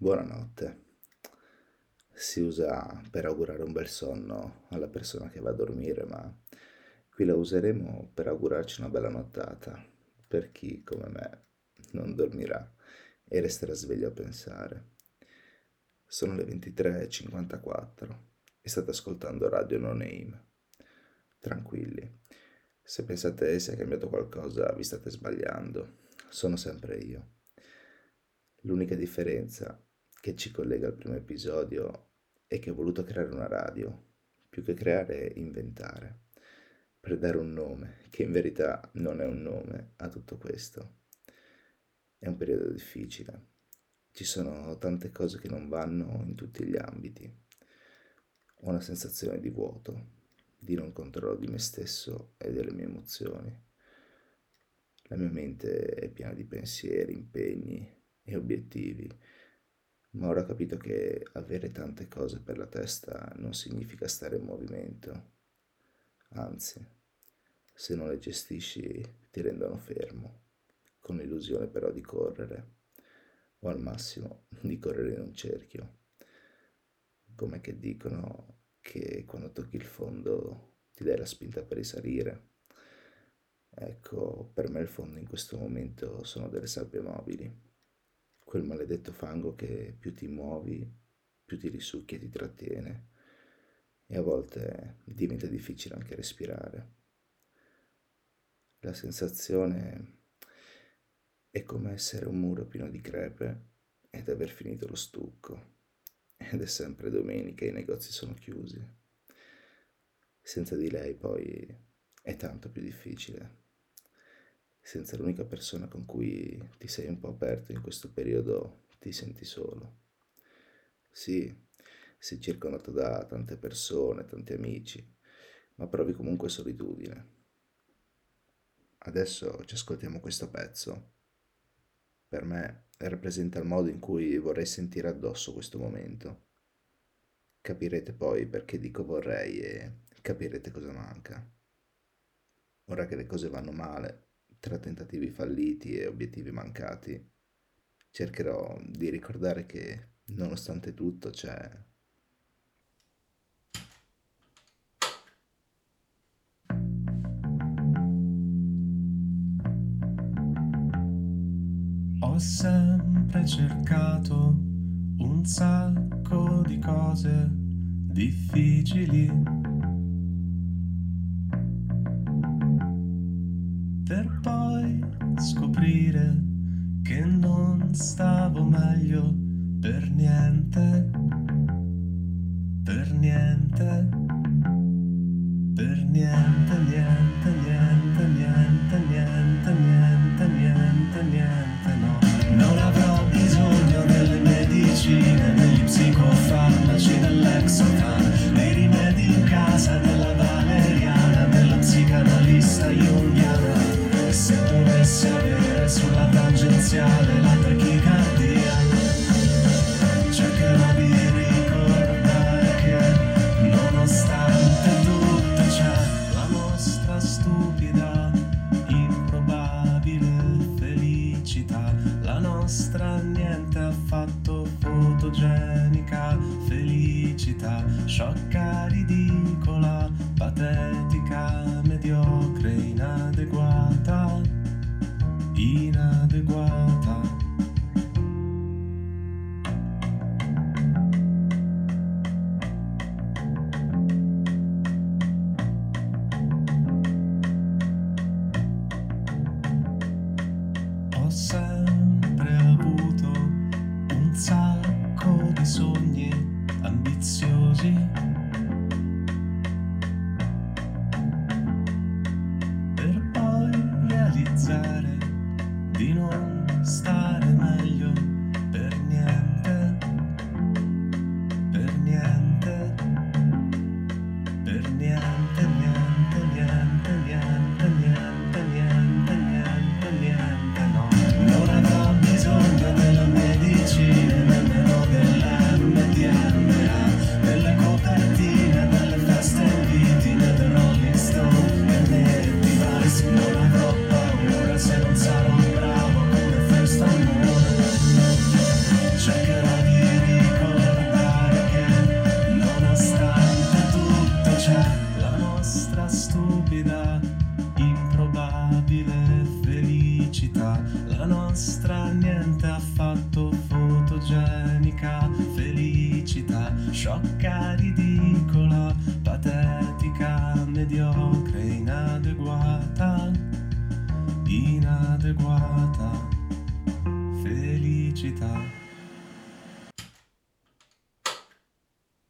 Buonanotte. Si usa per augurare un bel sonno alla persona che va a dormire, ma qui la useremo per augurarci una bella nottata per chi, come me, non dormirà e resterà sveglio a pensare. Sono le 23.54 e state ascoltando Radio No Name. Tranquilli, se pensate sia cambiato qualcosa vi state sbagliando, sono sempre io. L'unica differenza che ci collega al primo episodio è che ho voluto creare una radio, più che creare inventare, per dare un nome, che in verità non è un nome a tutto questo. È un periodo difficile, ci sono tante cose che non vanno in tutti gli ambiti, ho una sensazione di vuoto, di non controllo di me stesso e delle mie emozioni. La mia mente è piena di pensieri, impegni e obiettivi ma ora ho capito che avere tante cose per la testa non significa stare in movimento. Anzi, se non le gestisci ti rendono fermo, con l'illusione però di correre, o al massimo di correre in un cerchio. Come che dicono che quando tocchi il fondo ti dai la spinta per risalire. Ecco, per me il fondo in questo momento sono delle sabbie mobili quel maledetto fango che più ti muovi, più ti risucchia e ti trattiene e a volte diventa difficile anche respirare. La sensazione è come essere un muro pieno di crepe ed aver finito lo stucco ed è sempre domenica e i negozi sono chiusi. Senza di lei poi è tanto più difficile senza l'unica persona con cui ti sei un po' aperto in questo periodo, ti senti solo. Sì, sei circondato da tante persone, tanti amici, ma provi comunque solitudine. Adesso ci ascoltiamo questo pezzo. Per me rappresenta il modo in cui vorrei sentire addosso questo momento. Capirete poi perché dico vorrei e capirete cosa manca. Ora che le cose vanno male, tra tentativi falliti e obiettivi mancati, cercherò di ricordare che nonostante tutto c'è Ho sempre cercato un sacco di cose difficili per poi scoprire che non stavo meglio per niente, per niente, per niente, niente, sciocca ridicola patetica mediocre inadeguata inadeguata. Ho Dino. finestra, niente affatto fotogenica, felicità, sciocca, ridicola, patetica, mediocre, inadeguata, inadeguata, felicità.